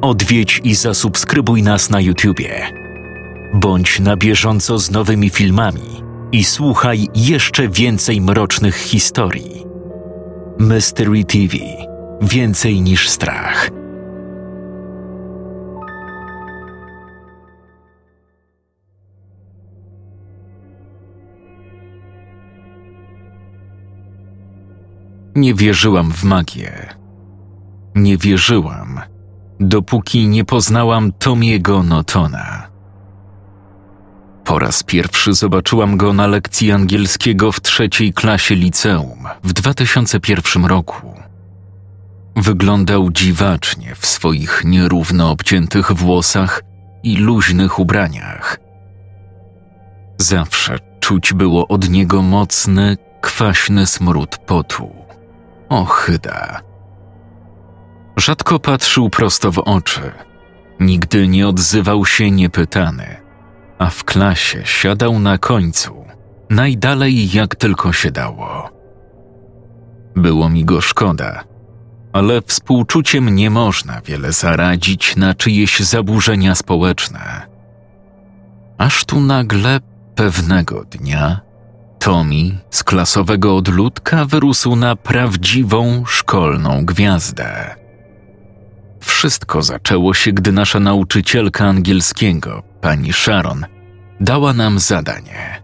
odwiedź i zasubskrybuj nas na YouTubie. Bądź na bieżąco z nowymi filmami i słuchaj jeszcze więcej mrocznych historii. Mystery TV Więcej niż strach. Nie wierzyłam w magię. Nie wierzyłam, dopóki nie poznałam Tomiego Notona. Po raz pierwszy zobaczyłam go na lekcji angielskiego w trzeciej klasie liceum w 2001 roku. Wyglądał dziwacznie w swoich nierówno obciętych włosach i luźnych ubraniach. Zawsze czuć było od niego mocny, kwaśny smród potu. Ochyda. Rzadko patrzył prosto w oczy. Nigdy nie odzywał się niepytany, a w klasie siadał na końcu, najdalej jak tylko się dało. Było mi go szkoda, ale współczuciem nie można wiele zaradzić na czyjeś zaburzenia społeczne. Aż tu nagle pewnego dnia Tommy z klasowego odludka wyrósł na prawdziwą szkolną gwiazdę. Wszystko zaczęło się, gdy nasza nauczycielka angielskiego, pani Sharon, dała nam zadanie.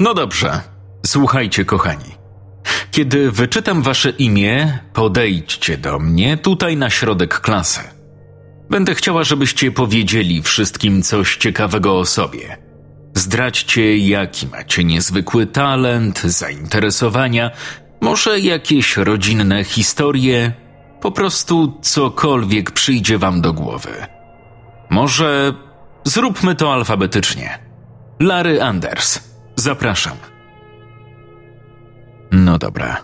No dobrze, słuchajcie, kochani. Kiedy wyczytam wasze imię, podejdźcie do mnie tutaj na środek klasy. Będę chciała, żebyście powiedzieli wszystkim coś ciekawego o sobie. Zdradźcie, jaki macie niezwykły talent, zainteresowania, może jakieś rodzinne historie, po prostu cokolwiek przyjdzie wam do głowy. Może zróbmy to alfabetycznie. Larry Anders, zapraszam. No dobra.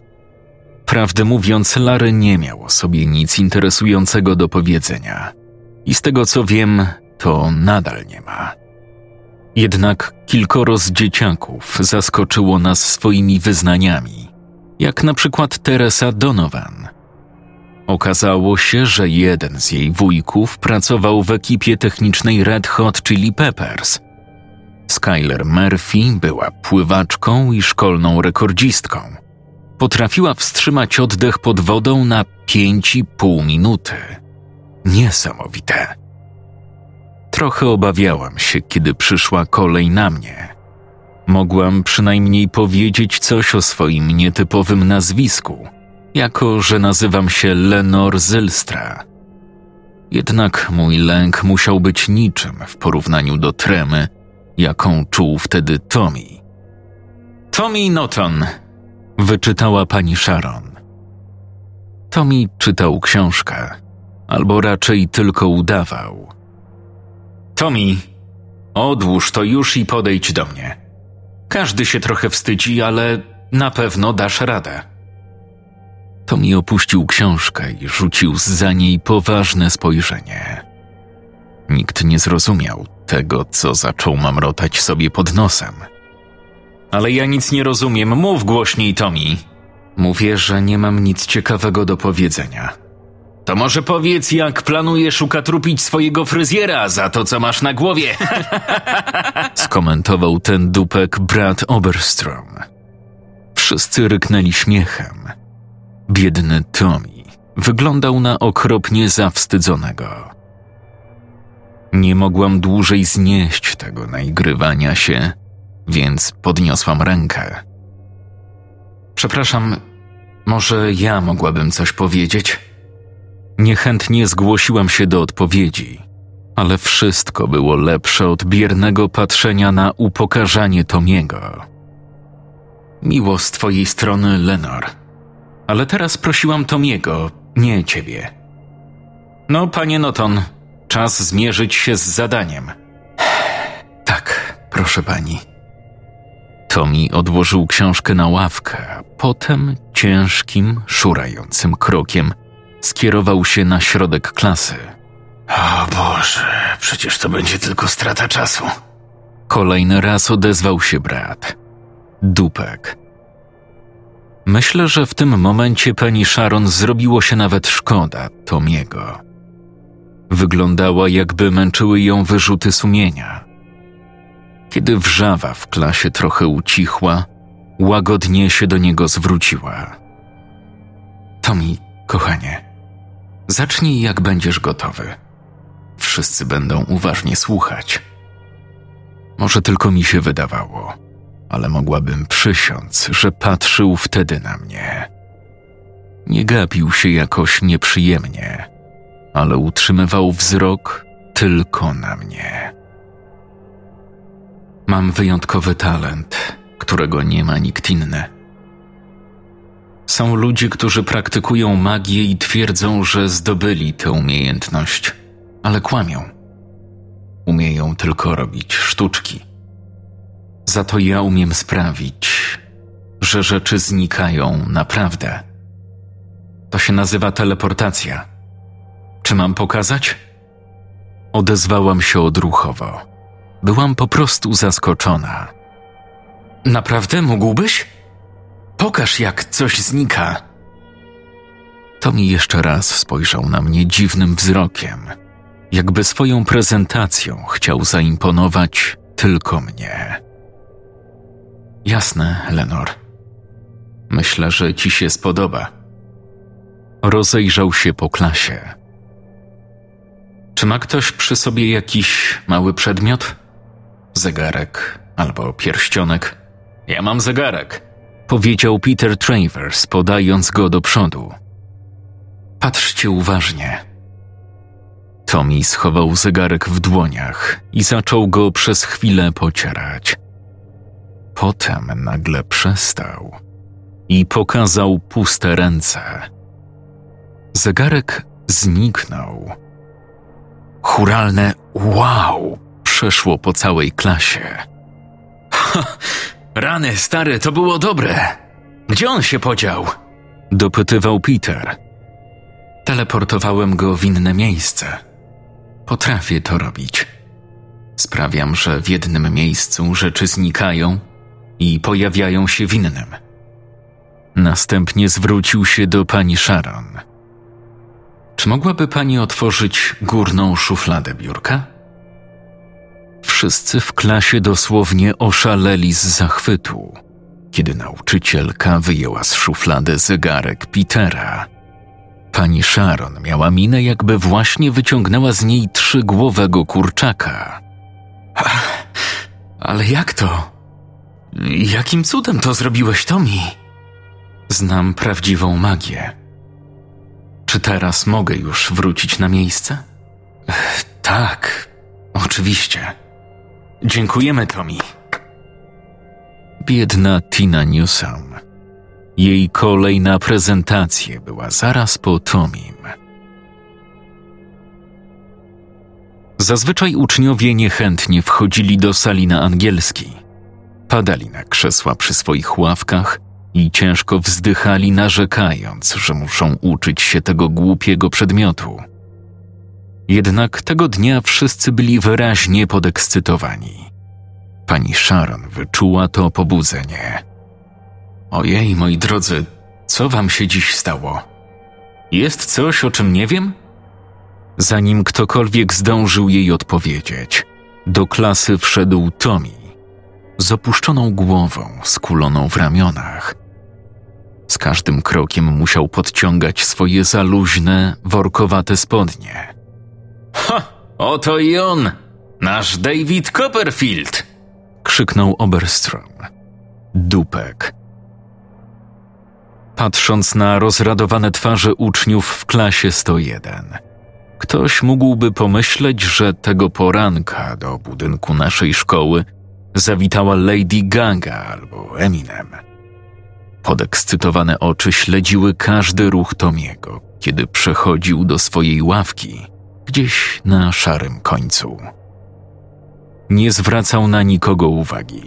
Prawdę mówiąc, Larry nie miał o sobie nic interesującego do powiedzenia. I z tego co wiem, to nadal nie ma. Jednak kilkoro z dzieciaków zaskoczyło nas swoimi wyznaniami, jak na przykład Teresa Donovan. Okazało się, że jeden z jej wujków pracował w ekipie technicznej Red Hot Chili Peppers. Skyler Murphy była pływaczką i szkolną rekordzistką. Potrafiła wstrzymać oddech pod wodą na 5,5 minuty. Niesamowite. Trochę obawiałam się, kiedy przyszła kolej na mnie. Mogłam przynajmniej powiedzieć coś o swoim nietypowym nazwisku, jako że nazywam się Lenor Zylstra. Jednak mój lęk musiał być niczym w porównaniu do tremy, jaką czuł wtedy Tommy. Tommy Noton, wyczytała pani Sharon. Tommy czytał książkę, albo raczej tylko udawał. Tommy, odłóż to już i podejdź do mnie. Każdy się trochę wstydzi, ale na pewno dasz radę. Tommy opuścił książkę i rzucił za niej poważne spojrzenie. Nikt nie zrozumiał tego, co zaczął mamrotać sobie pod nosem. Ale ja nic nie rozumiem, mów głośniej, Tommy. Mówię, że nie mam nic ciekawego do powiedzenia. To może powiedz, jak planujesz ukatrupić swojego fryzjera za to, co masz na głowie? Skomentował ten dupek brat Oberstrom. Wszyscy ryknęli śmiechem. Biedny Tommy wyglądał na okropnie zawstydzonego. Nie mogłam dłużej znieść tego naigrywania się, więc podniosłam rękę. Przepraszam, może ja mogłabym coś powiedzieć? Niechętnie zgłosiłam się do odpowiedzi, ale wszystko było lepsze od biernego patrzenia na upokarzanie Tomiego. Miło z twojej strony, Lenor, ale teraz prosiłam Tomiego, nie ciebie. No, panie Noton, czas zmierzyć się z zadaniem. Tak, proszę pani. Tommy odłożył książkę na ławkę, potem ciężkim, szurającym krokiem skierował się na środek klasy. O Boże, przecież to będzie tylko strata czasu. Kolejny raz odezwał się brat. Dupek. Myślę, że w tym momencie pani Sharon zrobiło się nawet szkoda Tomiego. Wyglądała, jakby męczyły ją wyrzuty sumienia. Kiedy wrzawa w klasie trochę ucichła, łagodnie się do niego zwróciła. Tomi, kochanie, zacznij jak będziesz gotowy. Wszyscy będą uważnie słuchać. Może tylko mi się wydawało, ale mogłabym przysiąc, że patrzył wtedy na mnie. Nie gapił się jakoś nieprzyjemnie, ale utrzymywał wzrok tylko na mnie. Mam wyjątkowy talent, którego nie ma nikt inny. Są ludzie, którzy praktykują magię i twierdzą, że zdobyli tę umiejętność, ale kłamią. Umieją tylko robić sztuczki. Za to ja umiem sprawić, że rzeczy znikają naprawdę. To się nazywa teleportacja. Czy mam pokazać? Odezwałam się odruchowo. Byłam po prostu zaskoczona. Naprawdę mógłbyś? Pokaż, jak coś znika. To mi jeszcze raz spojrzał na mnie dziwnym wzrokiem, jakby swoją prezentacją chciał zaimponować tylko mnie. Jasne, Lenor. Myślę, że ci się spodoba. Rozejrzał się po klasie. Czy ma ktoś przy sobie jakiś mały przedmiot? Zegarek albo pierścionek? Ja mam zegarek, powiedział Peter Travers, podając go do przodu. Patrzcie uważnie. Tommy schował zegarek w dłoniach i zaczął go przez chwilę pocierać. Potem nagle przestał i pokazał puste ręce. Zegarek zniknął. Churalne wow przeszło po całej klasie. Ha, rany, stary, to było dobre. Gdzie on się podział? Dopytywał Peter. Teleportowałem go w inne miejsce. Potrafię to robić. Sprawiam, że w jednym miejscu rzeczy znikają i pojawiają się w innym. Następnie zwrócił się do pani Sharon. Czy mogłaby pani otworzyć górną szufladę biurka? Wszyscy w klasie dosłownie oszaleli z zachwytu, kiedy nauczycielka wyjęła z szuflady zegarek Petera. Pani Sharon miała minę, jakby właśnie wyciągnęła z niej trzygłowego kurczaka. Ale jak to? Jakim cudem to zrobiłeś, Tomi? Znam prawdziwą magię. Czy teraz mogę już wrócić na miejsce? Tak, oczywiście. Dziękujemy, Tommy. Biedna Tina Newsom. Jej kolej na prezentację była zaraz po Tomim. Zazwyczaj uczniowie niechętnie wchodzili do sali na angielski. Padali na krzesła przy swoich ławkach i ciężko wzdychali, narzekając, że muszą uczyć się tego głupiego przedmiotu. Jednak tego dnia wszyscy byli wyraźnie podekscytowani. Pani Sharon wyczuła to pobudzenie. Ojej, moi drodzy, co wam się dziś stało? Jest coś, o czym nie wiem? Zanim ktokolwiek zdążył jej odpowiedzieć, do klasy wszedł Tommy z opuszczoną głową, skuloną w ramionach. Z każdym krokiem musiał podciągać swoje zaluźne, workowate spodnie. Ha! Oto i on! Nasz David Copperfield! krzyknął Oberstrom. Dupek. Patrząc na rozradowane twarze uczniów w klasie 101, ktoś mógłby pomyśleć, że tego poranka do budynku naszej szkoły zawitała Lady Gaga albo Eminem. Podekscytowane oczy śledziły każdy ruch Tomiego, kiedy przechodził do swojej ławki, gdzieś na szarym końcu. Nie zwracał na nikogo uwagi.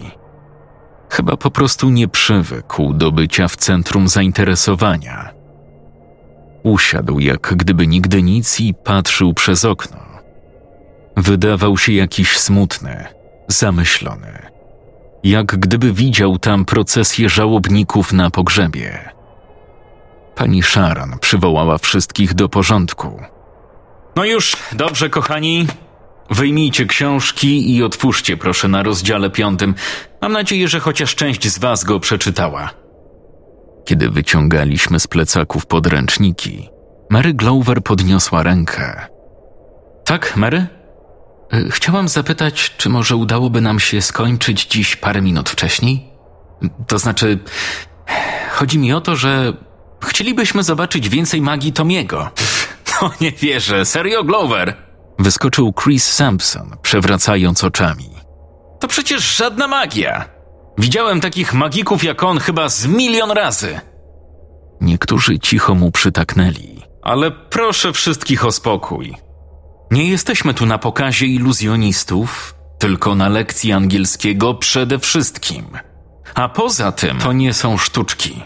Chyba po prostu nie przywykł do bycia w centrum zainteresowania. Usiadł jak gdyby nigdy nic i patrzył przez okno. Wydawał się jakiś smutny, zamyślony. Jak gdyby widział tam procesję żałobników na pogrzebie. Pani Sharon przywołała wszystkich do porządku. No już, dobrze, kochani. Wyjmijcie książki i otwórzcie proszę na rozdziale piątym. Mam nadzieję, że chociaż część z was go przeczytała. Kiedy wyciągaliśmy z plecaków podręczniki, Mary Glover podniosła rękę. Tak, Mary? Chciałam zapytać, czy może udałoby nam się skończyć dziś parę minut wcześniej? To znaczy, chodzi mi o to, że chcielibyśmy zobaczyć więcej magii Tomiego. No nie wierzę, serio, Glover? Wyskoczył Chris Sampson, przewracając oczami. To przecież żadna magia. Widziałem takich magików jak on chyba z milion razy. Niektórzy cicho mu przytaknęli. Ale proszę wszystkich o spokój. Nie jesteśmy tu na pokazie iluzjonistów, tylko na lekcji angielskiego przede wszystkim. A poza tym to nie są sztuczki.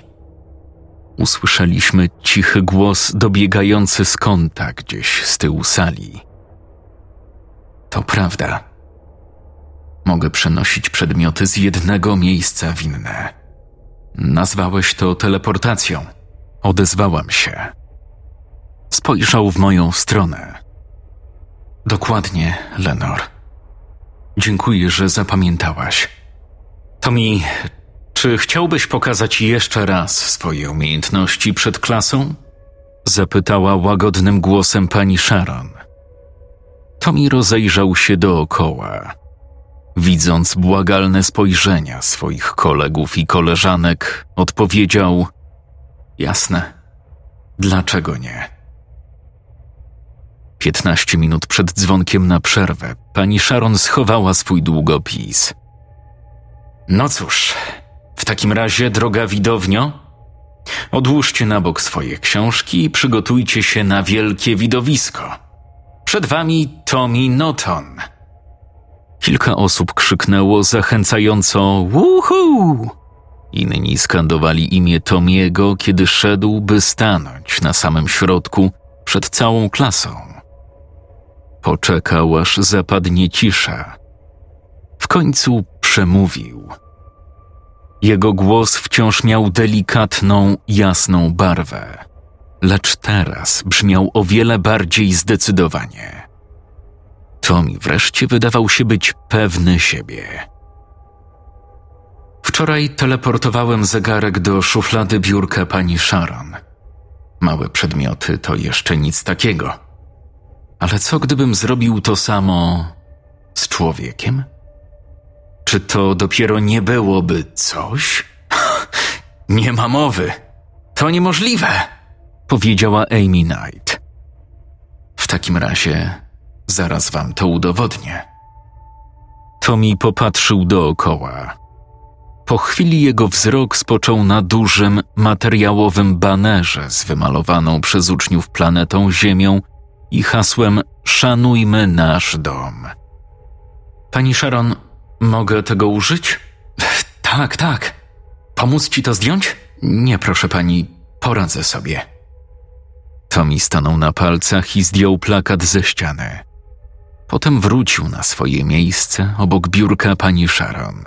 Usłyszeliśmy cichy głos dobiegający z kąta gdzieś z tyłu sali. To prawda. Mogę przenosić przedmioty z jednego miejsca w inne. Nazwałeś to teleportacją. Odezwałam się. Spojrzał w moją stronę. Dokładnie, Lenor. Dziękuję, że zapamiętałaś. Tomi, czy chciałbyś pokazać jeszcze raz swoje umiejętności przed klasą? Zapytała łagodnym głosem pani Sharon. Tommy rozejrzał się dookoła. Widząc błagalne spojrzenia swoich kolegów i koleżanek, odpowiedział: Jasne, dlaczego nie? Piętnaście minut przed dzwonkiem na przerwę pani Sharon schowała swój długopis. No cóż, w takim razie, droga widownio, odłóżcie na bok swoje książki i przygotujcie się na wielkie widowisko. Przed wami Tommy Noton. Kilka osób krzyknęło zachęcająco Wuhu! Inni skandowali imię Tomiego, kiedy szedł, by stanąć na samym środku przed całą klasą. Poczekał, aż zapadnie cisza. W końcu przemówił. Jego głos wciąż miał delikatną, jasną barwę, lecz teraz brzmiał o wiele bardziej zdecydowanie. Tommy wreszcie wydawał się być pewny siebie. Wczoraj teleportowałem zegarek do szuflady biurka pani Sharon. Małe przedmioty to jeszcze nic takiego. Ale co gdybym zrobił to samo z człowiekiem? Czy to dopiero nie byłoby coś? Nie ma mowy. To niemożliwe, powiedziała Amy Knight. W takim razie zaraz wam to udowodnię. Tommy popatrzył dookoła. Po chwili jego wzrok spoczął na dużym, materiałowym banerze z wymalowaną przez uczniów planetą Ziemią i hasłem Szanujmy nasz dom. Pani Sharon, mogę tego użyć? Tak, tak. Pomóc ci to zdjąć? Nie, proszę pani, poradzę sobie. Tommy stanął na palcach i zdjął plakat ze ściany. Potem wrócił na swoje miejsce obok biurka pani Sharon.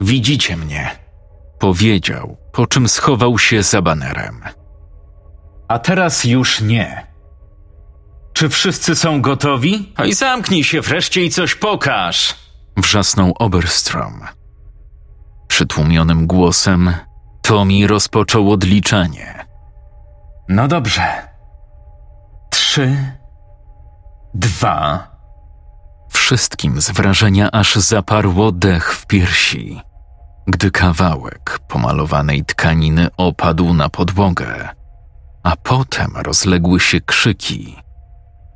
Widzicie mnie, powiedział, po czym schował się za banerem. A teraz już nie. Czy wszyscy są gotowi? Oj, zamknij się wreszcie i coś pokaż! Wrzasnął Oberstrom. Przytłumionym głosem Tommy rozpoczął odliczanie. No dobrze. Trzy, dwa. Wszystkim z wrażenia aż zaparło dech w piersi, gdy kawałek pomalowanej tkaniny opadł na podłogę, a potem rozległy się krzyki,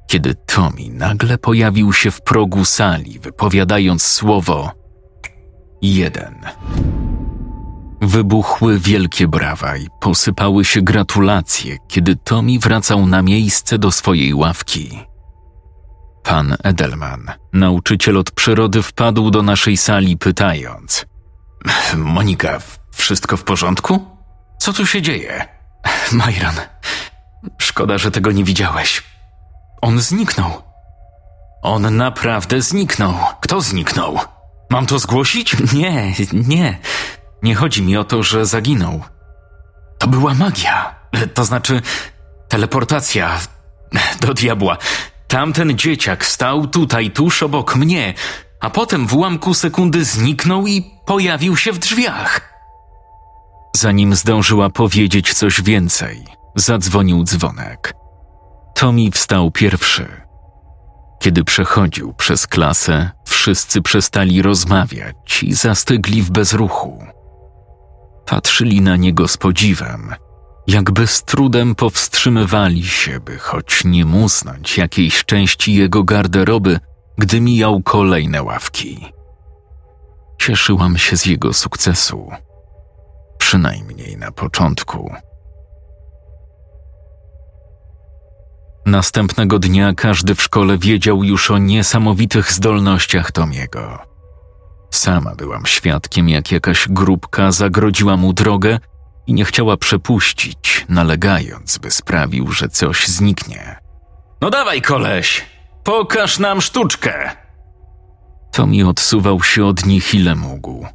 kiedy Tommy nagle pojawił się w progu sali, wypowiadając słowo jeden. Wybuchły wielkie brawa i posypały się gratulacje, kiedy Tommy wracał na miejsce do swojej ławki. Pan Edelman, nauczyciel od przyrody, wpadł do naszej sali, pytając: Monika, wszystko w porządku? Co tu się dzieje? Majran, szkoda, że tego nie widziałeś. On zniknął. On naprawdę zniknął. Kto zniknął? Mam to zgłosić? Nie, nie. Nie chodzi mi o to, że zaginął. To była magia. To znaczy teleportacja. Do diabła. Tamten dzieciak stał tutaj tuż obok mnie, a potem w ułamku sekundy zniknął i pojawił się w drzwiach. Zanim zdążyła powiedzieć coś więcej, zadzwonił dzwonek. Tommy wstał pierwszy. Kiedy przechodził przez klasę, wszyscy przestali rozmawiać i zastygli w bezruchu. Patrzyli na niego z podziwem, jakby z trudem powstrzymywali się, by choć nie musnąć jakiejś części jego garderoby, gdy mijał kolejne ławki. Cieszyłam się z jego sukcesu, przynajmniej na początku. Następnego dnia każdy w szkole wiedział już o niesamowitych zdolnościach Tomiego. Sama byłam świadkiem, jak jakaś grupka zagrodziła mu drogę i nie chciała przepuścić, nalegając, by sprawił, że coś zniknie. No dawaj, koleś, pokaż nam sztuczkę! Tomi odsuwał się od nich ile mógł,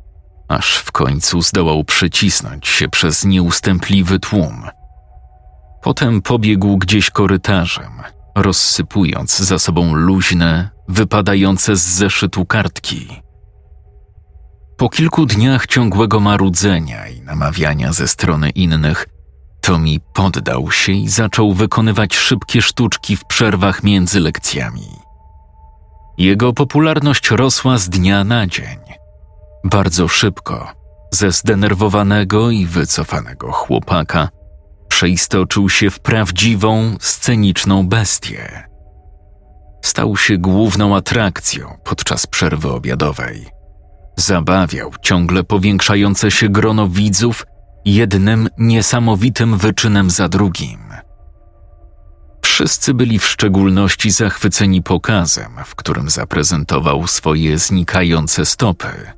aż w końcu zdołał przecisnąć się przez nieustępliwy tłum – Potem pobiegł gdzieś korytarzem, rozsypując za sobą luźne, wypadające z zeszytu kartki. Po kilku dniach ciągłego marudzenia i namawiania ze strony innych, Tommy poddał się i zaczął wykonywać szybkie sztuczki w przerwach między lekcjami. Jego popularność rosła z dnia na dzień. Bardzo szybko, ze zdenerwowanego i wycofanego chłopaka – przeistoczył się w prawdziwą, sceniczną bestię. Stał się główną atrakcją podczas przerwy obiadowej. Zabawiał ciągle powiększające się grono widzów jednym niesamowitym wyczynem za drugim. Wszyscy byli w szczególności zachwyceni pokazem, w którym zaprezentował swoje znikające stopy.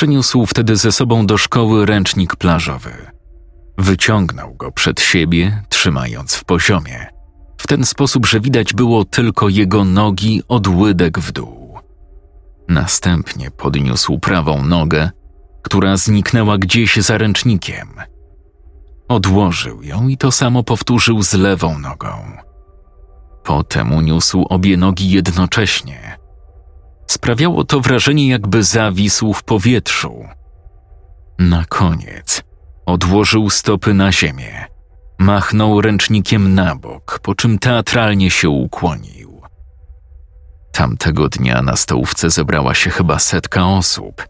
Przyniósł wtedy ze sobą do szkoły ręcznik plażowy – Wyciągnął go przed siebie, trzymając w poziomie, w ten sposób, że widać było tylko jego nogi od łydek w dół. Następnie podniósł prawą nogę, która zniknęła gdzieś za ręcznikiem. Odłożył ją i to samo powtórzył z lewą nogą. Potem uniósł obie nogi jednocześnie. Sprawiało to wrażenie, jakby zawisł w powietrzu. Na koniec Odłożył stopy na ziemię. Machnął ręcznikiem na bok, po czym teatralnie się ukłonił. Tamtego dnia na stołówce zebrała się chyba setka osób.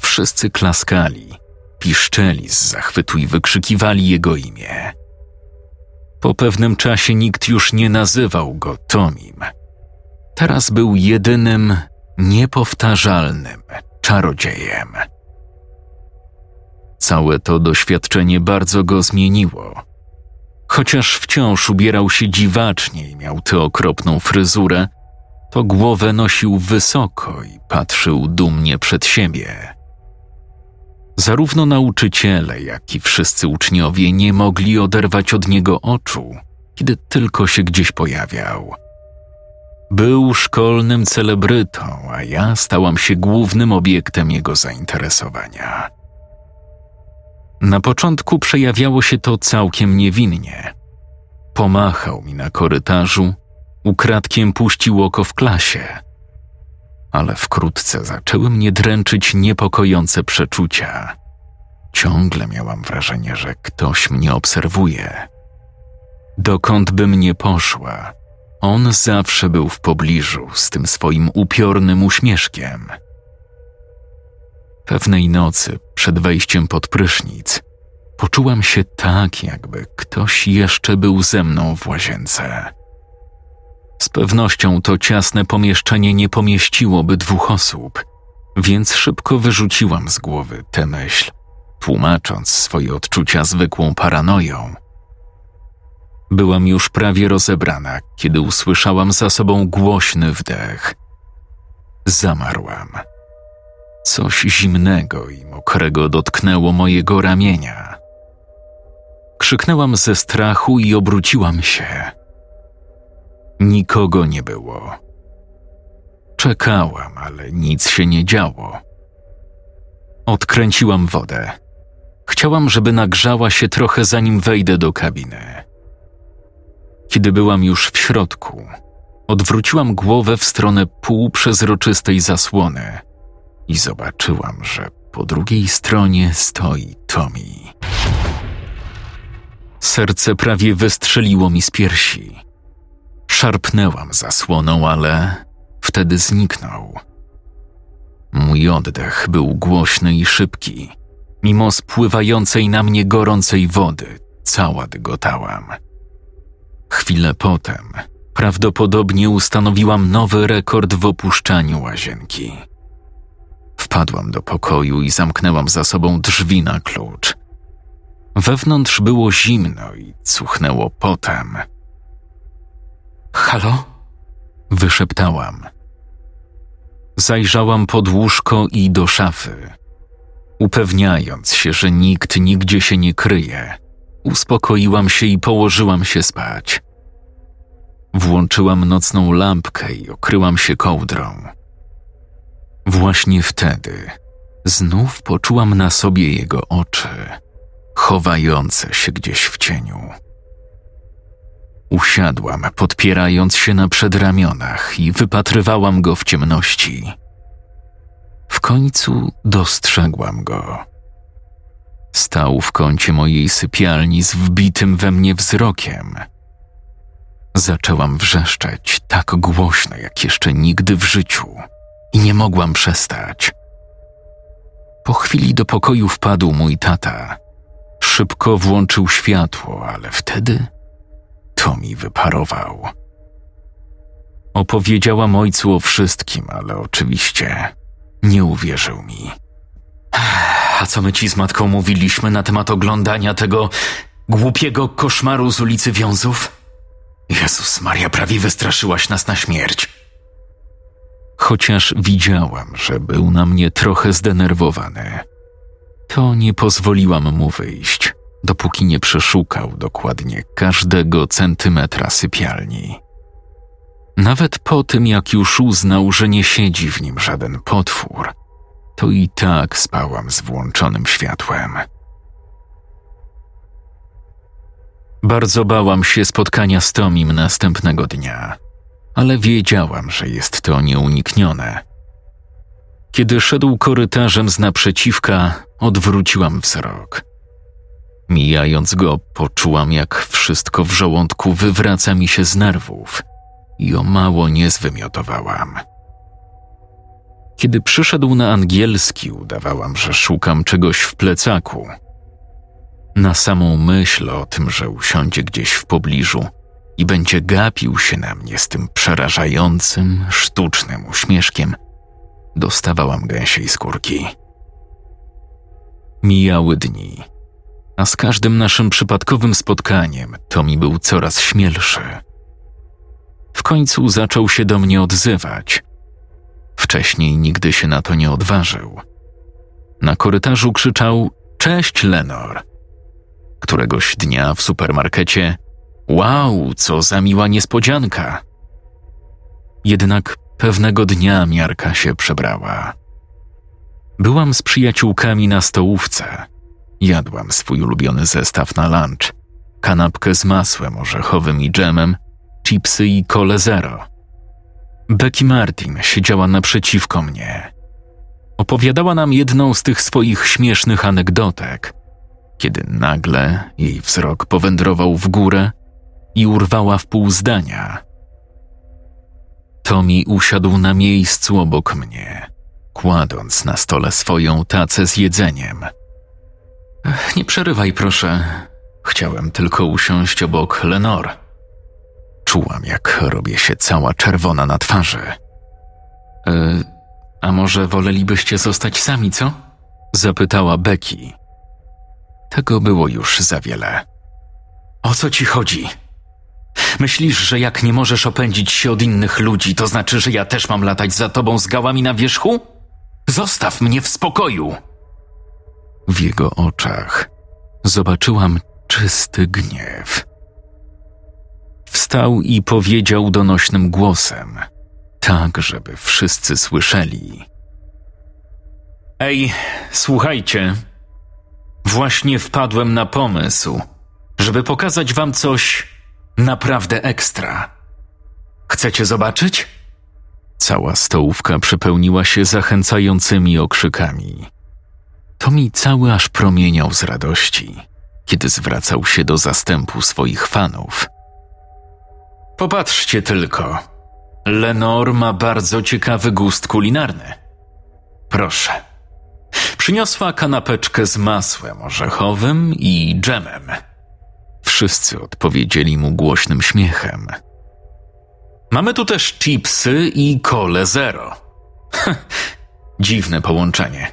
Wszyscy klaskali, piszczeli z zachwytu i wykrzykiwali jego imię. Po pewnym czasie nikt już nie nazywał go Tomim. Teraz był jedynym, niepowtarzalnym czarodziejem. Całe to doświadczenie bardzo go zmieniło. Chociaż wciąż ubierał się dziwacznie i miał tę okropną fryzurę, to głowę nosił wysoko i patrzył dumnie przed siebie. Zarówno nauczyciele, jak i wszyscy uczniowie nie mogli oderwać od niego oczu, kiedy tylko się gdzieś pojawiał. Był szkolnym celebrytą, a ja stałam się głównym obiektem jego zainteresowania. Na początku przejawiało się to całkiem niewinnie. Pomachał mi na korytarzu, ukradkiem puścił oko w klasie. Ale wkrótce zaczęły mnie dręczyć niepokojące przeczucia. Ciągle miałam wrażenie, że ktoś mnie obserwuje. Dokąd bym nie poszła, on zawsze był w pobliżu z tym swoim upiornym uśmieszkiem – Pewnej nocy, przed wejściem pod prysznic, poczułam się tak, jakby ktoś jeszcze był ze mną w łazience. Z pewnością to ciasne pomieszczenie nie pomieściłoby dwóch osób, więc szybko wyrzuciłam z głowy tę myśl, tłumacząc swoje odczucia zwykłą paranoją. Byłam już prawie rozebrana, kiedy usłyszałam za sobą głośny wdech. Zamarłam. Coś zimnego i mokrego dotknęło mojego ramienia. Krzyknęłam ze strachu i obróciłam się. Nikogo nie było. Czekałam, ale nic się nie działo. Odkręciłam wodę. Chciałam, żeby nagrzała się trochę zanim wejdę do kabiny. Kiedy byłam już w środku, odwróciłam głowę w stronę półprzezroczystej zasłony i zobaczyłam, że po drugiej stronie stoi Tommy. Serce prawie wystrzeliło mi z piersi. Szarpnęłam zasłoną, ale wtedy zniknął. Mój oddech był głośny i szybki. Mimo spływającej na mnie gorącej wody, cała dygotałam. Chwilę potem prawdopodobnie ustanowiłam nowy rekord w opuszczaniu łazienki. Wpadłam do pokoju i zamknęłam za sobą drzwi na klucz. Wewnątrz było zimno i cuchnęło potem. Halo? Wyszeptałam. Zajrzałam pod łóżko i do szafy. Upewniając się, że nikt nigdzie się nie kryje, uspokoiłam się i położyłam się spać. Włączyłam nocną lampkę i okryłam się kołdrą. Właśnie wtedy znów poczułam na sobie jego oczy, chowające się gdzieś w cieniu. Usiadłam, podpierając się na przedramionach i wypatrywałam go w ciemności. W końcu dostrzegłam go. Stał w kącie mojej sypialni z wbitym we mnie wzrokiem. Zaczęłam wrzeszczeć tak głośno jak jeszcze nigdy w życiu i nie mogłam przestać. Po chwili do pokoju wpadł mój tata. Szybko włączył światło, ale wtedy to mi wyparował. Opowiedziałam ojcu o wszystkim, ale oczywiście nie uwierzył mi. A co my ci z matką mówiliśmy na temat oglądania tego głupiego koszmaru z ulicy Wiązów? Jezus Maria, prawie wystraszyłaś nas na śmierć. Chociaż widziałam, że był na mnie trochę zdenerwowany, to nie pozwoliłam mu wyjść, dopóki nie przeszukał dokładnie każdego centymetra sypialni. Nawet po tym, jak już uznał, że nie siedzi w nim żaden potwór, to i tak spałam z włączonym światłem. Bardzo bałam się spotkania z Tomim następnego dnia, ale wiedziałam, że jest to nieuniknione. Kiedy szedł korytarzem z naprzeciwka, odwróciłam wzrok. Mijając go, poczułam, jak wszystko w żołądku wywraca mi się z nerwów i o mało nie zwymiotowałam. Kiedy przyszedł na angielski, udawałam, że szukam czegoś w plecaku. Na samą myśl o tym, że usiądzie gdzieś w pobliżu i będzie gapił się na mnie z tym przerażającym, sztucznym uśmieszkiem, dostawałam gęsiej skórki. Mijały dni, a z każdym naszym przypadkowym spotkaniem to mi był coraz śmielszy. W końcu zaczął się do mnie odzywać. Wcześniej nigdy się na to nie odważył. Na korytarzu krzyczał: Cześć, Lenor. Któregoś dnia w supermarkecie: Wow, co za miła niespodzianka. Jednak pewnego dnia miarka się przebrała. Byłam z przyjaciółkami na stołówce. Jadłam swój ulubiony zestaw na lunch. Kanapkę z masłem orzechowym i dżemem, chipsy i kole zero. Becky Martin siedziała naprzeciwko mnie. Opowiadała nam jedną z tych swoich śmiesznych anegdotek, kiedy nagle jej wzrok powędrował w górę i urwała w pół zdania. Tommy usiadł na miejscu obok mnie, kładąc na stole swoją tacę z jedzeniem. Nie przerywaj, proszę. Chciałem tylko usiąść obok Lenor. Czułam, jak robię się cała czerwona na twarzy. E, a może wolelibyście zostać sami, co? Zapytała Becky. Tego było już za wiele. O co ci chodzi? Myślisz, że jak nie możesz opędzić się od innych ludzi, to znaczy, że ja też mam latać za tobą z gałami na wierzchu? Zostaw mnie w spokoju! W jego oczach zobaczyłam czysty gniew. Wstał i powiedział donośnym głosem, tak żeby wszyscy słyszeli. Ej, słuchajcie. Właśnie wpadłem na pomysł, żeby pokazać wam coś Naprawdę ekstra. Chcecie zobaczyć? Cała stołówka przepełniła się zachęcającymi okrzykami. Tomi cały aż promieniał z radości, kiedy zwracał się do zastępu swoich fanów. Popatrzcie tylko. Lenor ma bardzo ciekawy gust kulinarny. Proszę. Przyniosła kanapeczkę z masłem orzechowym i dżemem. Wszyscy odpowiedzieli mu głośnym śmiechem. Mamy tu też chipsy i kole zero. Dziwne połączenie.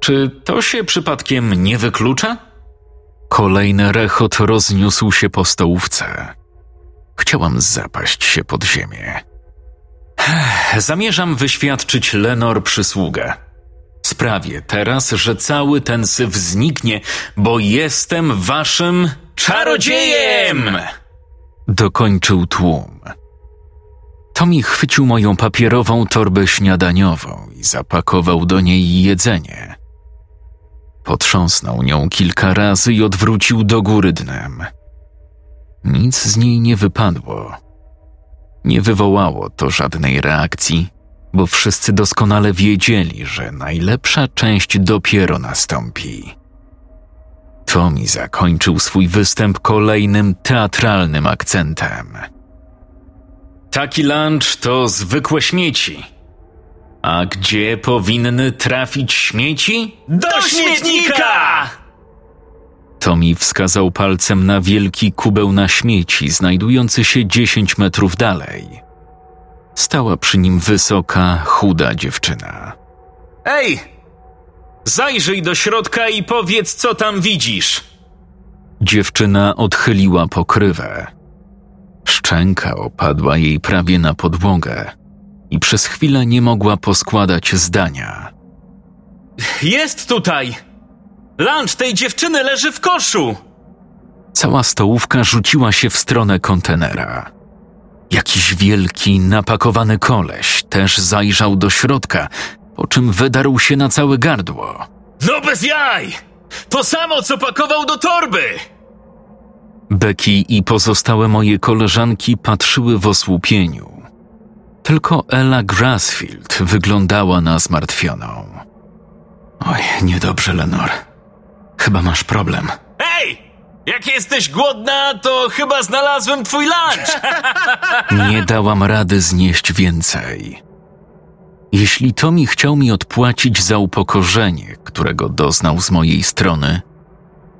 Czy to się przypadkiem nie wyklucza? Kolejny rechot rozniósł się po stołówce. Chciałam zapaść się pod ziemię. Zamierzam wyświadczyć Lenor przysługę. Sprawię teraz, że cały ten syf zniknie, bo jestem waszym czarodziejem! Dokończył tłum. Tommy chwycił moją papierową torbę śniadaniową i zapakował do niej jedzenie. Potrząsnął nią kilka razy i odwrócił do góry dnem. Nic z niej nie wypadło. Nie wywołało to żadnej reakcji, bo wszyscy doskonale wiedzieli, że najlepsza część dopiero nastąpi. Tommy zakończył swój występ kolejnym teatralnym akcentem. Taki lunch to zwykłe śmieci. A gdzie powinny trafić śmieci? Do śmietnika! Tommy wskazał palcem na wielki kubeł na śmieci, znajdujący się 10 metrów dalej. Stała przy nim wysoka, chuda dziewczyna. Ej! Zajrzyj do środka i powiedz, co tam widzisz! Dziewczyna odchyliła pokrywę. Szczęka opadła jej prawie na podłogę i przez chwilę nie mogła poskładać zdania. Jest tutaj! Lunch tej dziewczyny leży w koszu! Cała stołówka rzuciła się w stronę kontenera. Jakiś wielki, napakowany koleś też zajrzał do środka, po czym wydarł się na całe gardło. No bez jaj! To samo, co pakował do torby! Becky i pozostałe moje koleżanki patrzyły w osłupieniu. Tylko Ella Grassfield wyglądała na zmartwioną. Oj, niedobrze, Lenor. Chyba masz problem. Ej! Jak jesteś głodna, to chyba znalazłem twój lunch! Nie dałam rady znieść więcej. Jeśli Tommy chciał mi odpłacić za upokorzenie, którego doznał z mojej strony,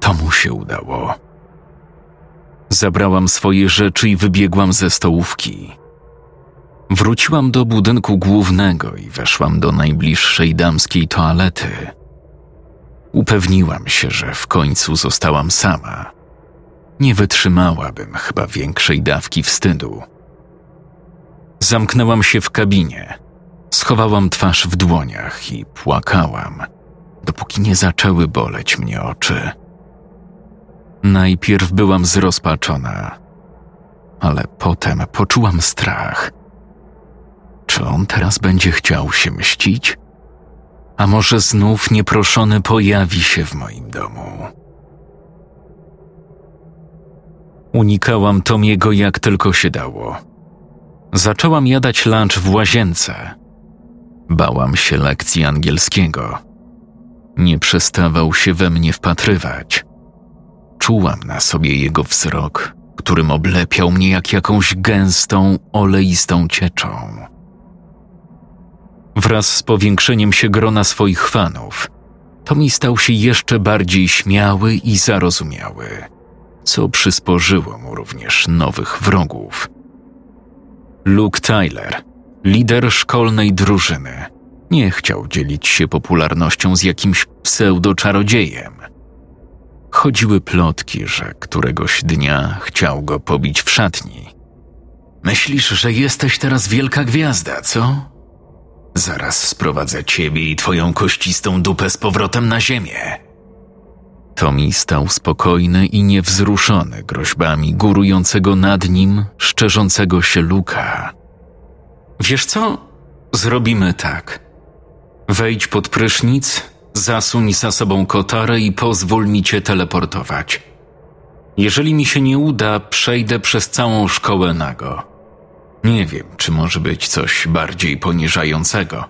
to mu się udało. Zabrałam swoje rzeczy i wybiegłam ze stołówki. Wróciłam do budynku głównego i weszłam do najbliższej damskiej toalety. Upewniłam się, że w końcu zostałam sama. Nie wytrzymałabym chyba większej dawki wstydu. Zamknęłam się w kabinie, schowałam twarz w dłoniach i płakałam, dopóki nie zaczęły boleć mnie oczy. Najpierw byłam zrozpaczona, ale potem poczułam strach. Czy on teraz będzie chciał się mścić? A może znów nieproszony pojawi się w moim domu? Unikałam Tomiego jak tylko się dało. Zaczęłam jadać lunch w łazience. Bałam się lekcji angielskiego. Nie przestawał się we mnie wpatrywać. Czułam na sobie jego wzrok, którym oblepiał mnie jak jakąś gęstą, oleistą cieczą. Wraz z powiększeniem się grona swoich fanów, Tommy stał się jeszcze bardziej śmiały i zarozumiały, co przysporzyło mu również nowych wrogów. Luke Tyler, lider szkolnej drużyny, nie chciał dzielić się popularnością z jakimś pseudo-czarodziejem. Chodziły plotki, że któregoś dnia chciał go pobić w szatni. Myślisz, że jesteś teraz wielka gwiazda, co? Zaraz sprowadzę ciebie i twoją kościstą dupę z powrotem na ziemię. Tommy stał spokojny i niewzruszony groźbami górującego nad nim, szczerzącego się luka. Wiesz co? Zrobimy tak. Wejdź pod prysznic, zasuń za sobą kotarę i pozwól mi cię teleportować. Jeżeli mi się nie uda, przejdę przez całą szkołę nago. Nie wiem, czy może być coś bardziej poniżającego.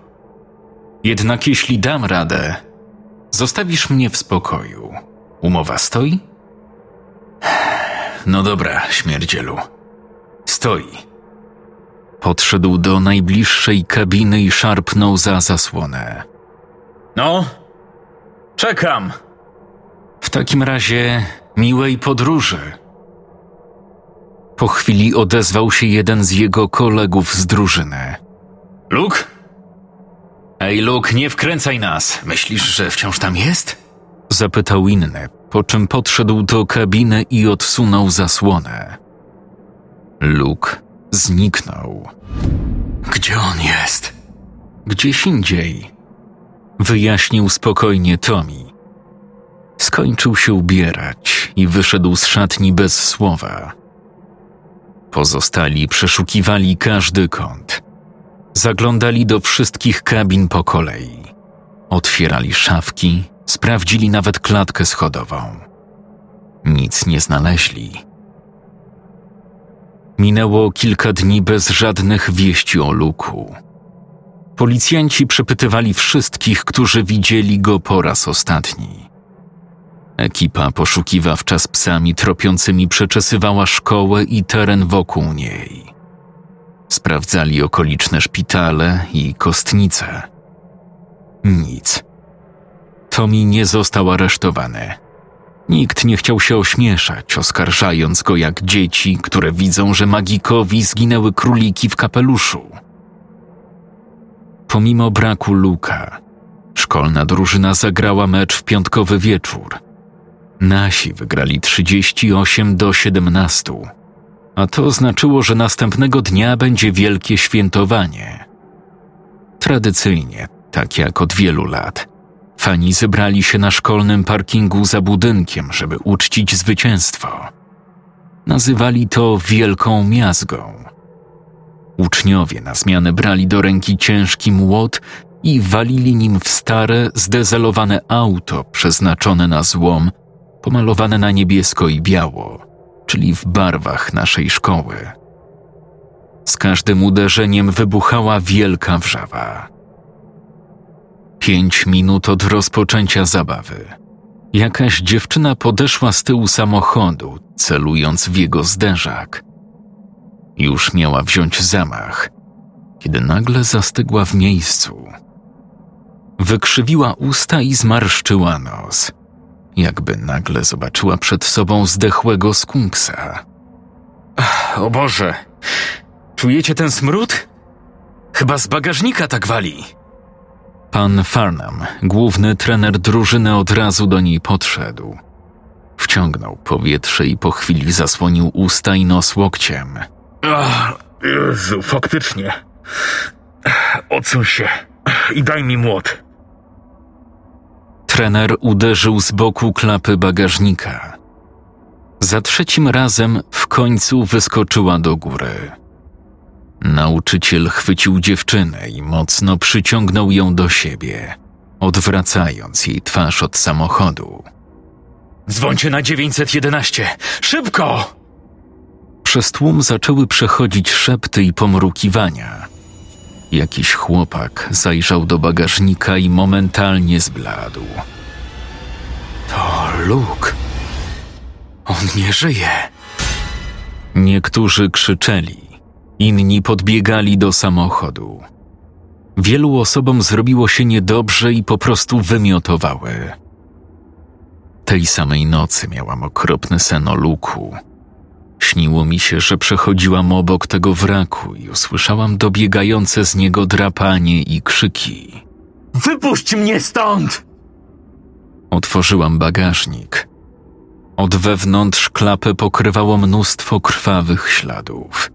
Jednak jeśli dam radę, zostawisz mnie w spokoju. Umowa stoi? No dobra, śmierdzielu. Stoi. Podszedł do najbliższej kabiny i szarpnął za zasłonę. No, czekam. W takim razie miłej podróży. Po chwili odezwał się jeden z jego kolegów z drużyny. Luke? Ej, Luke, nie wkręcaj nas. Myślisz, że wciąż tam jest? Zapytał inny, po czym podszedł do kabiny i odsunął zasłonę. Luke zniknął. Gdzie on jest? Gdzieś indziej. Wyjaśnił spokojnie Tommy. Skończył się ubierać i wyszedł z szatni bez słowa. Pozostali przeszukiwali każdy kąt. Zaglądali do wszystkich kabin po kolei. Otwierali szafki, sprawdzili nawet klatkę schodową. Nic nie znaleźli. Minęło kilka dni bez żadnych wieści o Luku. Policjanci przepytywali wszystkich, którzy widzieli go po raz ostatni. Ekipa poszukiwawcza z psami tropiącymi przeczesywała szkołę i teren wokół niej. Sprawdzali okoliczne szpitale i kostnice. Nic. Tommy nie został aresztowany. Nikt nie chciał się ośmieszać, oskarżając go jak dzieci, które widzą, że magikowi zginęły króliki w kapeluszu. Pomimo braku Luka, szkolna drużyna zagrała mecz w piątkowy wieczór. Nasi wygrali 38 do 17, a to znaczyło, że następnego dnia będzie wielkie świętowanie. Tradycyjnie, tak jak od wielu lat, fani zebrali się na szkolnym parkingu za budynkiem, żeby uczcić zwycięstwo. Nazywali to Wielką Miazgą. Uczniowie na zmianę brali do ręki ciężki młot i walili nim w stare, zdezelowane auto przeznaczone na złom, pomalowane na niebiesko i biało, czyli w barwach naszej szkoły. Z każdym uderzeniem wybuchała wielka wrzawa. Pięć minut od rozpoczęcia zabawy. Jakaś dziewczyna podeszła z tyłu samochodu, celując w jego zderzak. Już miała wziąć zamach, kiedy nagle zastygła w miejscu. Wykrzywiła usta i zmarszczyła nos, jakby nagle zobaczyła przed sobą zdechłego skunksa. O Boże, czujecie ten smród? Chyba z bagażnika tak wali. Pan Farnham, główny trener drużyny, od razu do niej podszedł. Wciągnął powietrze i po chwili zasłonił usta i nos łokciem. Ach, Jezu, faktycznie. Odsuń się i daj mi młot. Trener uderzył z boku klapy bagażnika. Za trzecim razem w końcu wyskoczyła do góry. Nauczyciel chwycił dziewczynę i mocno przyciągnął ją do siebie, odwracając jej twarz od samochodu. Dzwońcie na 911! Szybko! Przez tłum zaczęły przechodzić szepty i pomrukiwania. Jakiś chłopak zajrzał do bagażnika i momentalnie zbladł. To Luke. On nie żyje. Niektórzy krzyczeli, inni podbiegali do samochodu. Wielu osobom zrobiło się niedobrze i po prostu wymiotowały. Tej samej nocy miałam okropny sen o Luku. Śniło mi się, że przechodziłam obok tego wraku i usłyszałam dobiegające z niego drapanie i krzyki. Wypuść mnie stąd! Otworzyłam bagażnik. Od wewnątrz klapę pokrywało mnóstwo krwawych śladów.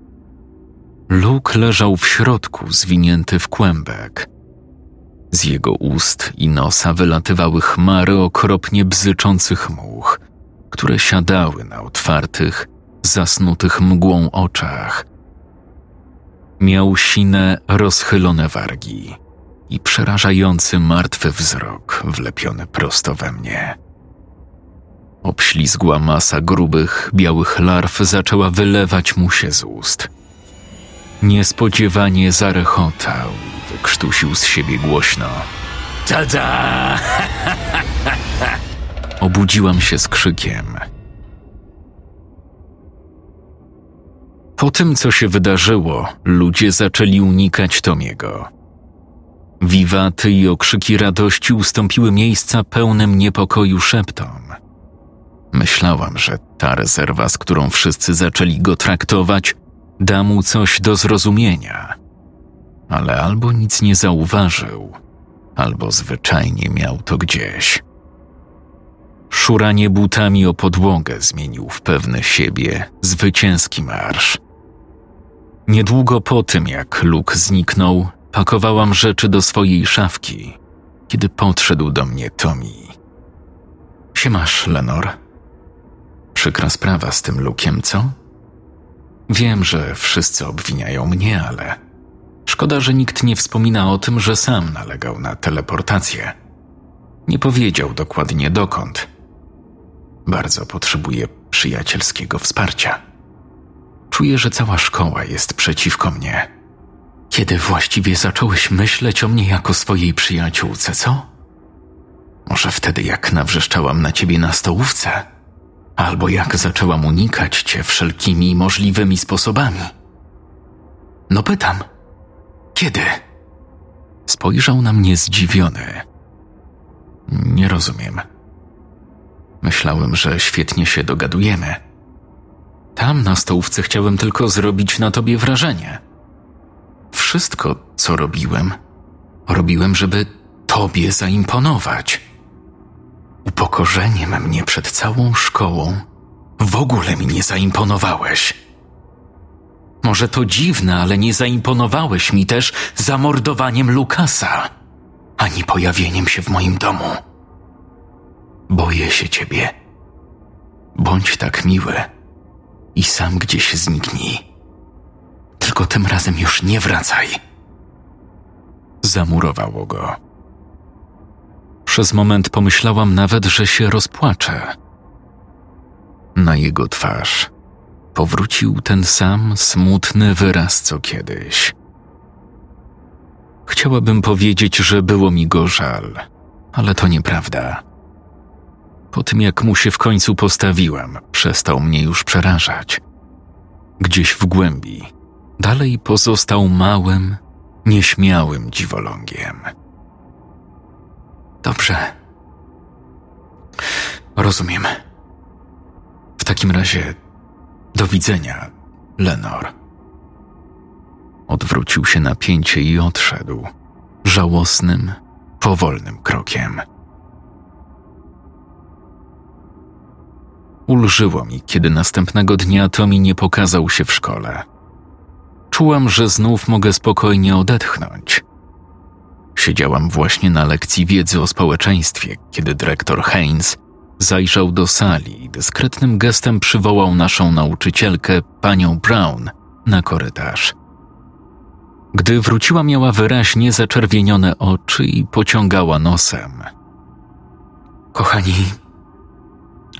Luke leżał w środku, zwinięty w kłębek. Z jego ust i nosa wylatywały chmary okropnie bzyczących much, które siadały na otwartych, zasnutych mgłą oczach. Miał sine, rozchylone wargi i przerażający martwy wzrok wlepiony prosto we mnie. Obślizgła masa grubych, białych larw zaczęła wylewać mu się z ust. Niespodziewanie zarechotał i wykrztusił z siebie głośno. Tada! Obudziłam się z krzykiem. Po tym, co się wydarzyło, ludzie zaczęli unikać Tomiego. Wiwaty i okrzyki radości ustąpiły miejsca pełnym niepokoju szeptom. Myślałam, że ta rezerwa, z którą wszyscy zaczęli go traktować, da mu coś do zrozumienia. Ale albo nic nie zauważył, albo zwyczajnie miał to gdzieś. Szuranie butami o podłogę zmienił w pewny siebie zwycięski marsz. Niedługo po tym, jak Luke zniknął, pakowałam rzeczy do swojej szafki, kiedy podszedł do mnie Tommy. Siemasz, Lenor. Przykra sprawa z tym Lukiem, co? Wiem, że wszyscy obwiniają mnie, ale szkoda, że nikt nie wspomina o tym, że sam nalegał na teleportację. Nie powiedział dokładnie dokąd. Bardzo potrzebuję przyjacielskiego wsparcia. Czuję, że cała szkoła jest przeciwko mnie. Kiedy właściwie zacząłeś myśleć o mnie jako swojej przyjaciółce, co? Może wtedy, jak nawrzeszczałam na ciebie na stołówce? Albo jak zaczęłam unikać cię wszelkimi możliwymi sposobami? No pytam. Kiedy? Spojrzał na mnie zdziwiony. Nie rozumiem. Myślałem, że świetnie się dogadujemy. Tam na stołówce chciałem tylko zrobić na tobie wrażenie. Wszystko, co robiłem, robiłem, żeby tobie zaimponować. Upokorzeniem mnie przed całą szkołą w ogóle mi nie zaimponowałeś. Może to dziwne, ale nie zaimponowałeś mi też zamordowaniem Lukasa, ani pojawieniem się w moim domu. Boję się ciebie. Bądź tak miły i sam gdzieś zniknij. Tylko tym razem już nie wracaj. Zamurowało go. Przez moment pomyślałam nawet, że się rozpłacze. Na jego twarz powrócił ten sam smutny wyraz co kiedyś. Chciałabym powiedzieć, że było mi go żal, ale to nieprawda. Po tym, jak mu się w końcu postawiłem, przestał mnie już przerażać. Gdzieś w głębi dalej pozostał małym, nieśmiałym dziwolągiem. Dobrze. Rozumiem. W takim razie do widzenia, Lenor. Odwrócił się na pięcie i odszedł, żałosnym, powolnym krokiem. Ulżyło mi, kiedy następnego dnia Tomi nie pokazał się w szkole. Czułam, że znów mogę spokojnie odetchnąć. Siedziałam właśnie na lekcji wiedzy o społeczeństwie, kiedy dyrektor Haynes zajrzał do sali i dyskretnym gestem przywołał naszą nauczycielkę, panią Brown, na korytarz. Gdy wróciła, miała wyraźnie zaczerwienione oczy i pociągała nosem. Kochani,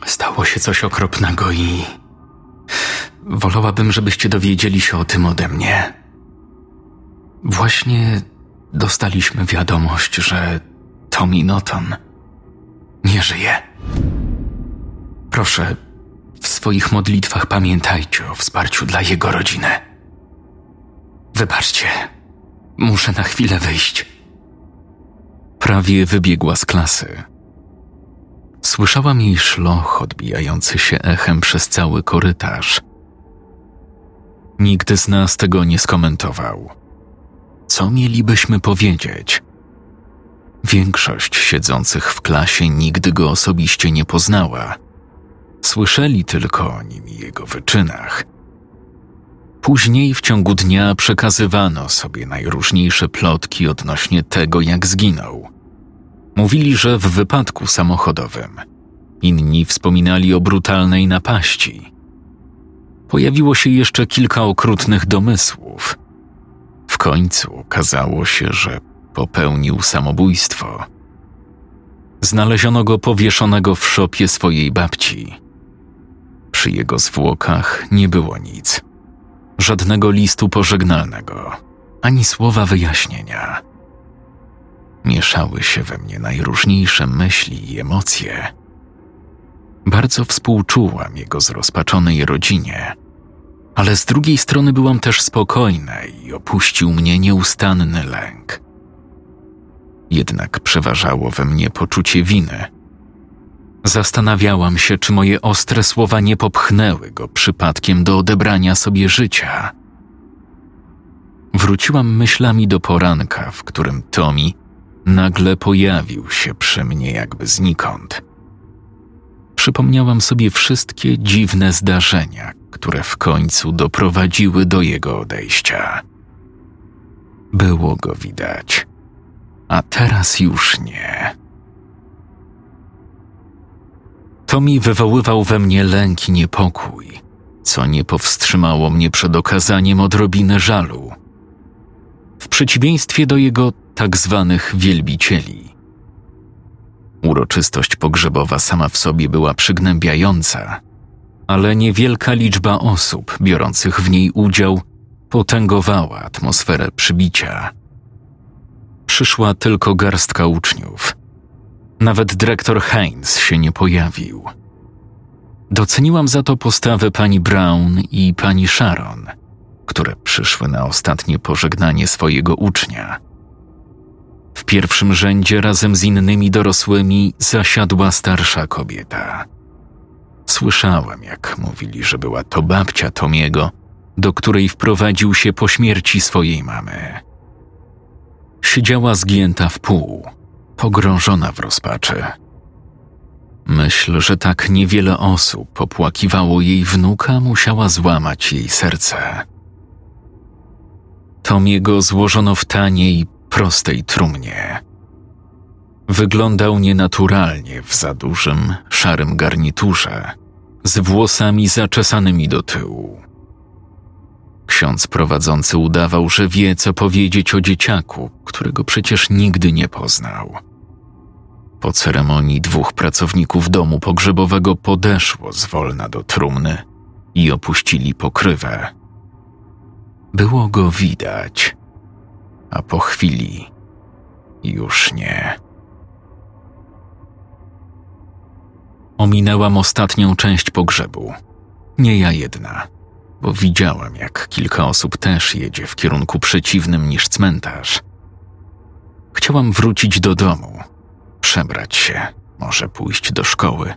stało się coś okropnego i. Wolałabym, żebyście dowiedzieli się o tym ode mnie. Właśnie dostaliśmy wiadomość, że Tommy Norton nie żyje. Proszę, w swoich modlitwach pamiętajcie o wsparciu dla jego rodziny. Wybaczcie, muszę na chwilę wyjść. Prawie wybiegła z klasy. Słyszałam jej szloch odbijający się echem przez cały korytarz. Nikt z nas tego nie skomentował. Co mielibyśmy powiedzieć? Większość siedzących w klasie nigdy go osobiście nie poznała. Słyszeli tylko o nim i jego wyczynach. Później w ciągu dnia przekazywano sobie najróżniejsze plotki odnośnie tego, jak zginął. Mówili, że w wypadku samochodowym. Inni wspominali o brutalnej napaści. Pojawiło się jeszcze kilka okrutnych domysłów. W końcu okazało się, że popełnił samobójstwo. Znaleziono go powieszonego w szopie swojej babci. Przy jego zwłokach nie było nic. Żadnego listu pożegnalnego, ani słowa wyjaśnienia. Mieszały się we mnie najróżniejsze myśli i emocje. Bardzo współczułam jego zrozpaczonej rodzinie, ale z drugiej strony byłam też spokojna i opuścił mnie nieustanny lęk. Jednak przeważało we mnie poczucie winy. Zastanawiałam się, czy moje ostre słowa nie popchnęły go przypadkiem do odebrania sobie życia. Wróciłam myślami do poranka, w którym Tommy nagle pojawił się przy mnie jakby znikąd. Przypomniałam sobie wszystkie dziwne zdarzenia, które w końcu doprowadziły do jego odejścia. Było go widać, a teraz już nie. Tommy wywoływał we mnie lęk i niepokój, co nie powstrzymało mnie przed okazaniem odrobiny żalu. W przeciwieństwie do jego tak zwanych wielbicieli. Uroczystość pogrzebowa sama w sobie była przygnębiająca, ale niewielka liczba osób biorących w niej udział potęgowała atmosferę przybicia. Przyszła tylko garstka uczniów. Nawet dyrektor Heinz się nie pojawił. Doceniłam za to postawę pani Brown i pani Sharon, które przyszły na ostatnie pożegnanie swojego ucznia. W pierwszym rzędzie razem z innymi dorosłymi zasiadła starsza kobieta. Słyszałem, jak mówili, że była to babcia Tomiego, do której wprowadził się po śmierci swojej mamy. Siedziała zgięta w pół, pogrążona w rozpaczy. Myśl, że tak niewiele osób popłakiwało jej wnuka, musiała złamać jej serce. Tomiego złożono w taniej, prostej trumnie. Wyglądał nienaturalnie w za dużym, szarym garniturze, z włosami zaczesanymi do tyłu. Ksiądz prowadzący udawał, że wie, co powiedzieć o dzieciaku, którego przecież nigdy nie poznał. Po ceremonii dwóch pracowników domu pogrzebowego podeszło zwolna do trumny i opuścili pokrywę. Było go widać, a po chwili już nie. Ominęłam ostatnią część pogrzebu. Nie ja jedna, bo widziałam, jak kilka osób też jedzie w kierunku przeciwnym niż cmentarz. Chciałam wrócić do domu, przebrać się, może pójść do szkoły.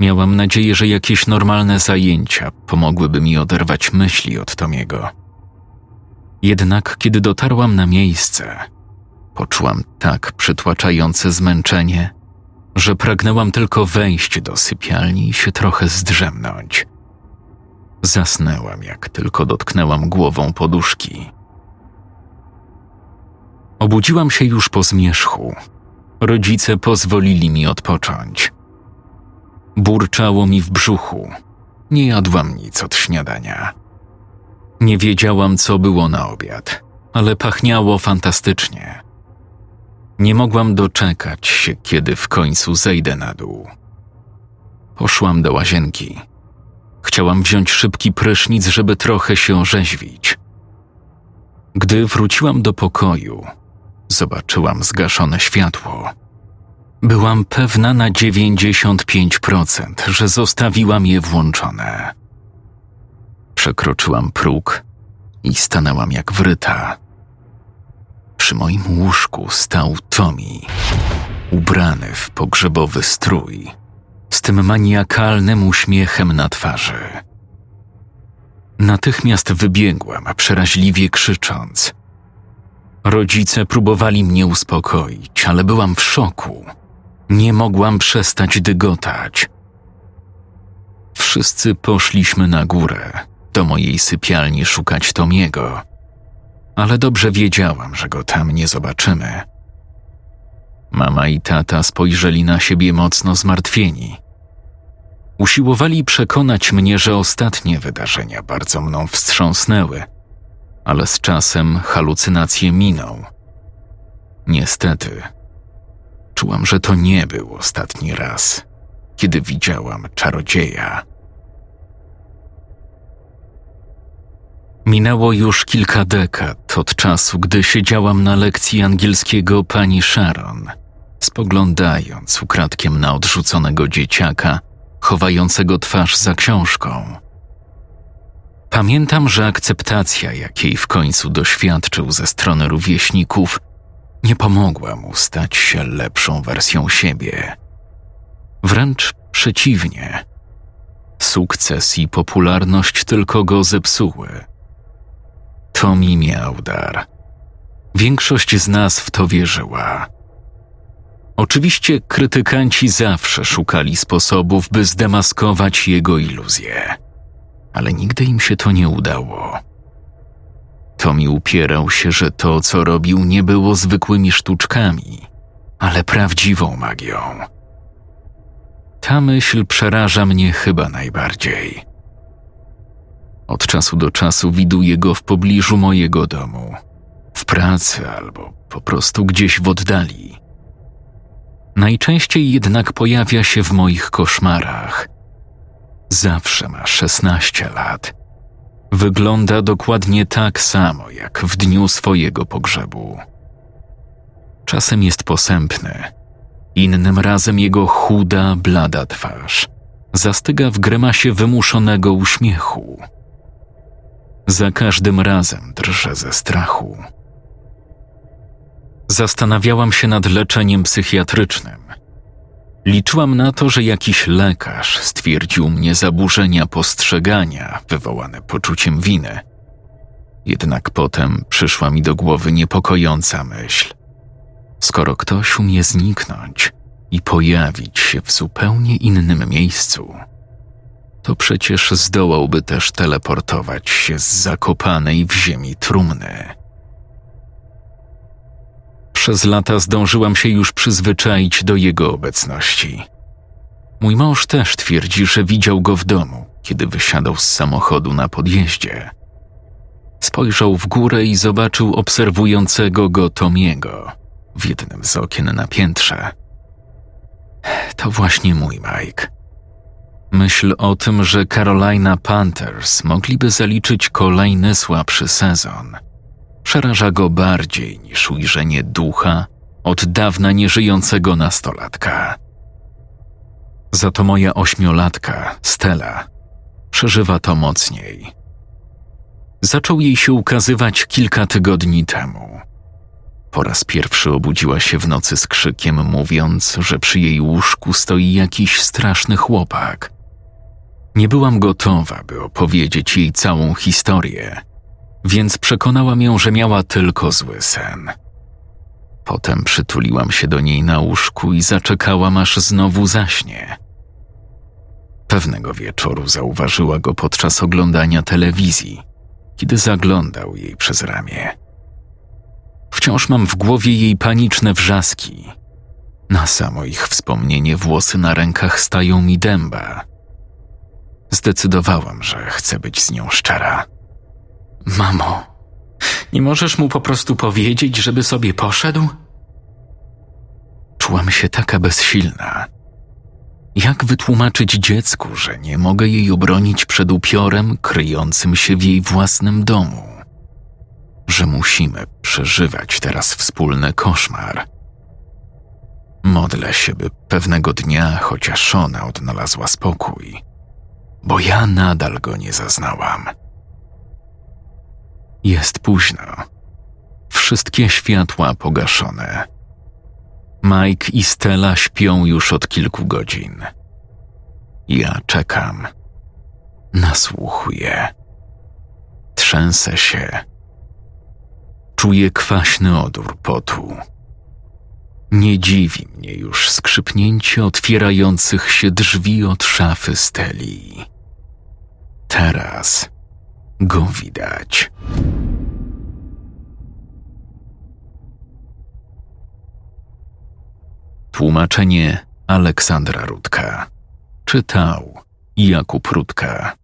Miałam nadzieję, że jakieś normalne zajęcia pomogłyby mi oderwać myśli od Tomiego. Jednak kiedy dotarłam na miejsce, poczułam tak przytłaczające zmęczenie, że pragnęłam tylko wejść do sypialni i się trochę zdrzemnąć. Zasnęłam, jak tylko dotknęłam głową poduszki. Obudziłam się już po zmierzchu. Rodzice pozwolili mi odpocząć. Burczało mi w brzuchu. Nie jadłam nic od śniadania. Nie wiedziałam, co było na obiad, ale pachniało fantastycznie. Nie mogłam doczekać się, kiedy w końcu zejdę na dół. Poszłam do łazienki. Chciałam wziąć szybki prysznic, żeby trochę się orzeźwić. Gdy wróciłam do pokoju, zobaczyłam zgaszone światło. Byłam pewna na 95%, że zostawiłam je włączone. Przekroczyłam próg i stanęłam jak wryta. Przy moim łóżku stał Tommy, ubrany w pogrzebowy strój, z tym maniakalnym uśmiechem na twarzy. Natychmiast wybiegłam, przeraźliwie krzycząc. Rodzice próbowali mnie uspokoić, ale byłam w szoku. Nie mogłam przestać dygotać. Wszyscy poszliśmy na górę, do mojej sypialni szukać Tomiego, ale dobrze wiedziałam, że go tam nie zobaczymy. Mama i tata spojrzeli na siebie mocno zmartwieni. Usiłowali przekonać mnie, że ostatnie wydarzenia bardzo mną wstrząsnęły, ale z czasem halucynacje miną. Niestety, Czułam, że to nie był ostatni raz, kiedy widziałam czarodzieja. Minęło już kilka dekad od czasu, gdy siedziałam na lekcji angielskiego pani Sharon, spoglądając ukradkiem na odrzuconego dzieciaka, chowającego twarz za książką. Pamiętam, że akceptacja, jakiej w końcu doświadczył ze strony rówieśników, nie pomogła mu stać się lepszą wersją siebie. Wręcz przeciwnie. Sukces i popularność tylko go zepsuły. Tommy miał dar. Większość z nas w to wierzyła. Oczywiście krytykanci zawsze szukali sposobów, by zdemaskować jego iluzje, ale nigdy im się to nie udało. Tommy upierał się, że to, co robił, nie było zwykłymi sztuczkami, ale prawdziwą magią. Ta myśl przeraża mnie chyba najbardziej. Od czasu do czasu widuję go w pobliżu mojego domu, w pracy albo po prostu gdzieś w oddali. Najczęściej jednak pojawia się w moich koszmarach. Zawsze ma 16 lat. Wygląda dokładnie tak samo jak w dniu swojego pogrzebu. Czasem jest posępny, innym razem jego chuda, blada twarz zastyga w grymasie wymuszonego uśmiechu. Za każdym razem drżę ze strachu. Zastanawiałam się nad leczeniem psychiatrycznym. Liczyłam na to, że jakiś lekarz stwierdził mnie zaburzenia postrzegania wywołane poczuciem winy. Jednak potem przyszła mi do głowy niepokojąca myśl. Skoro ktoś umie zniknąć i pojawić się w zupełnie innym miejscu, to przecież zdołałby też teleportować się z zakopanej w ziemi trumny. Przez lata zdążyłam się już przyzwyczaić do jego obecności. Mój mąż też twierdzi, że widział go w domu, kiedy wysiadał z samochodu na podjeździe. Spojrzał w górę i zobaczył obserwującego go Tomiego w jednym z okien na piętrze. To właśnie mój Mike. Myśl o tym, że Carolina Panthers mogliby zaliczyć kolejny słabszy sezon, przeraża go bardziej niż ujrzenie ducha od dawna nieżyjącego nastolatka. Za to moja ośmiolatka, Stella, przeżywa to mocniej. Zaczął jej się ukazywać kilka tygodni temu. Po raz pierwszy obudziła się w nocy z krzykiem, mówiąc, że przy jej łóżku stoi jakiś straszny chłopak – nie byłam gotowa, by opowiedzieć jej całą historię, więc przekonałam ją, że miała tylko zły sen. Potem przytuliłam się do niej na łóżku i zaczekałam, aż znowu zaśnie. Pewnego wieczoru zauważyła go podczas oglądania telewizji, kiedy zaglądał jej przez ramię. Wciąż mam w głowie jej paniczne wrzaski. Na samo ich wspomnienie włosy na rękach stają mi dęba. Zdecydowałam, że chcę być z nią szczera. Mamo, nie możesz mu po prostu powiedzieć, żeby sobie poszedł? Czułam się taka bezsilna. Jak wytłumaczyć dziecku, że nie mogę jej obronić przed upiorem kryjącym się w jej własnym domu? Że musimy przeżywać teraz wspólny koszmar. Modlę się, by pewnego dnia chociaż ona odnalazła spokój bo ja nadal go nie zaznałam. Jest późno. Wszystkie światła pogaszone. Mike i Stella śpią już od kilku godzin. Ja czekam. Nasłuchuję. Trzęsę się. Czuję kwaśny odór potu. Nie dziwi mnie już skrzypnięcie otwierających się drzwi od szafy Steli. Teraz go widać. Tłumaczenie Aleksandra Rudka. Czytał Jakub Rudka.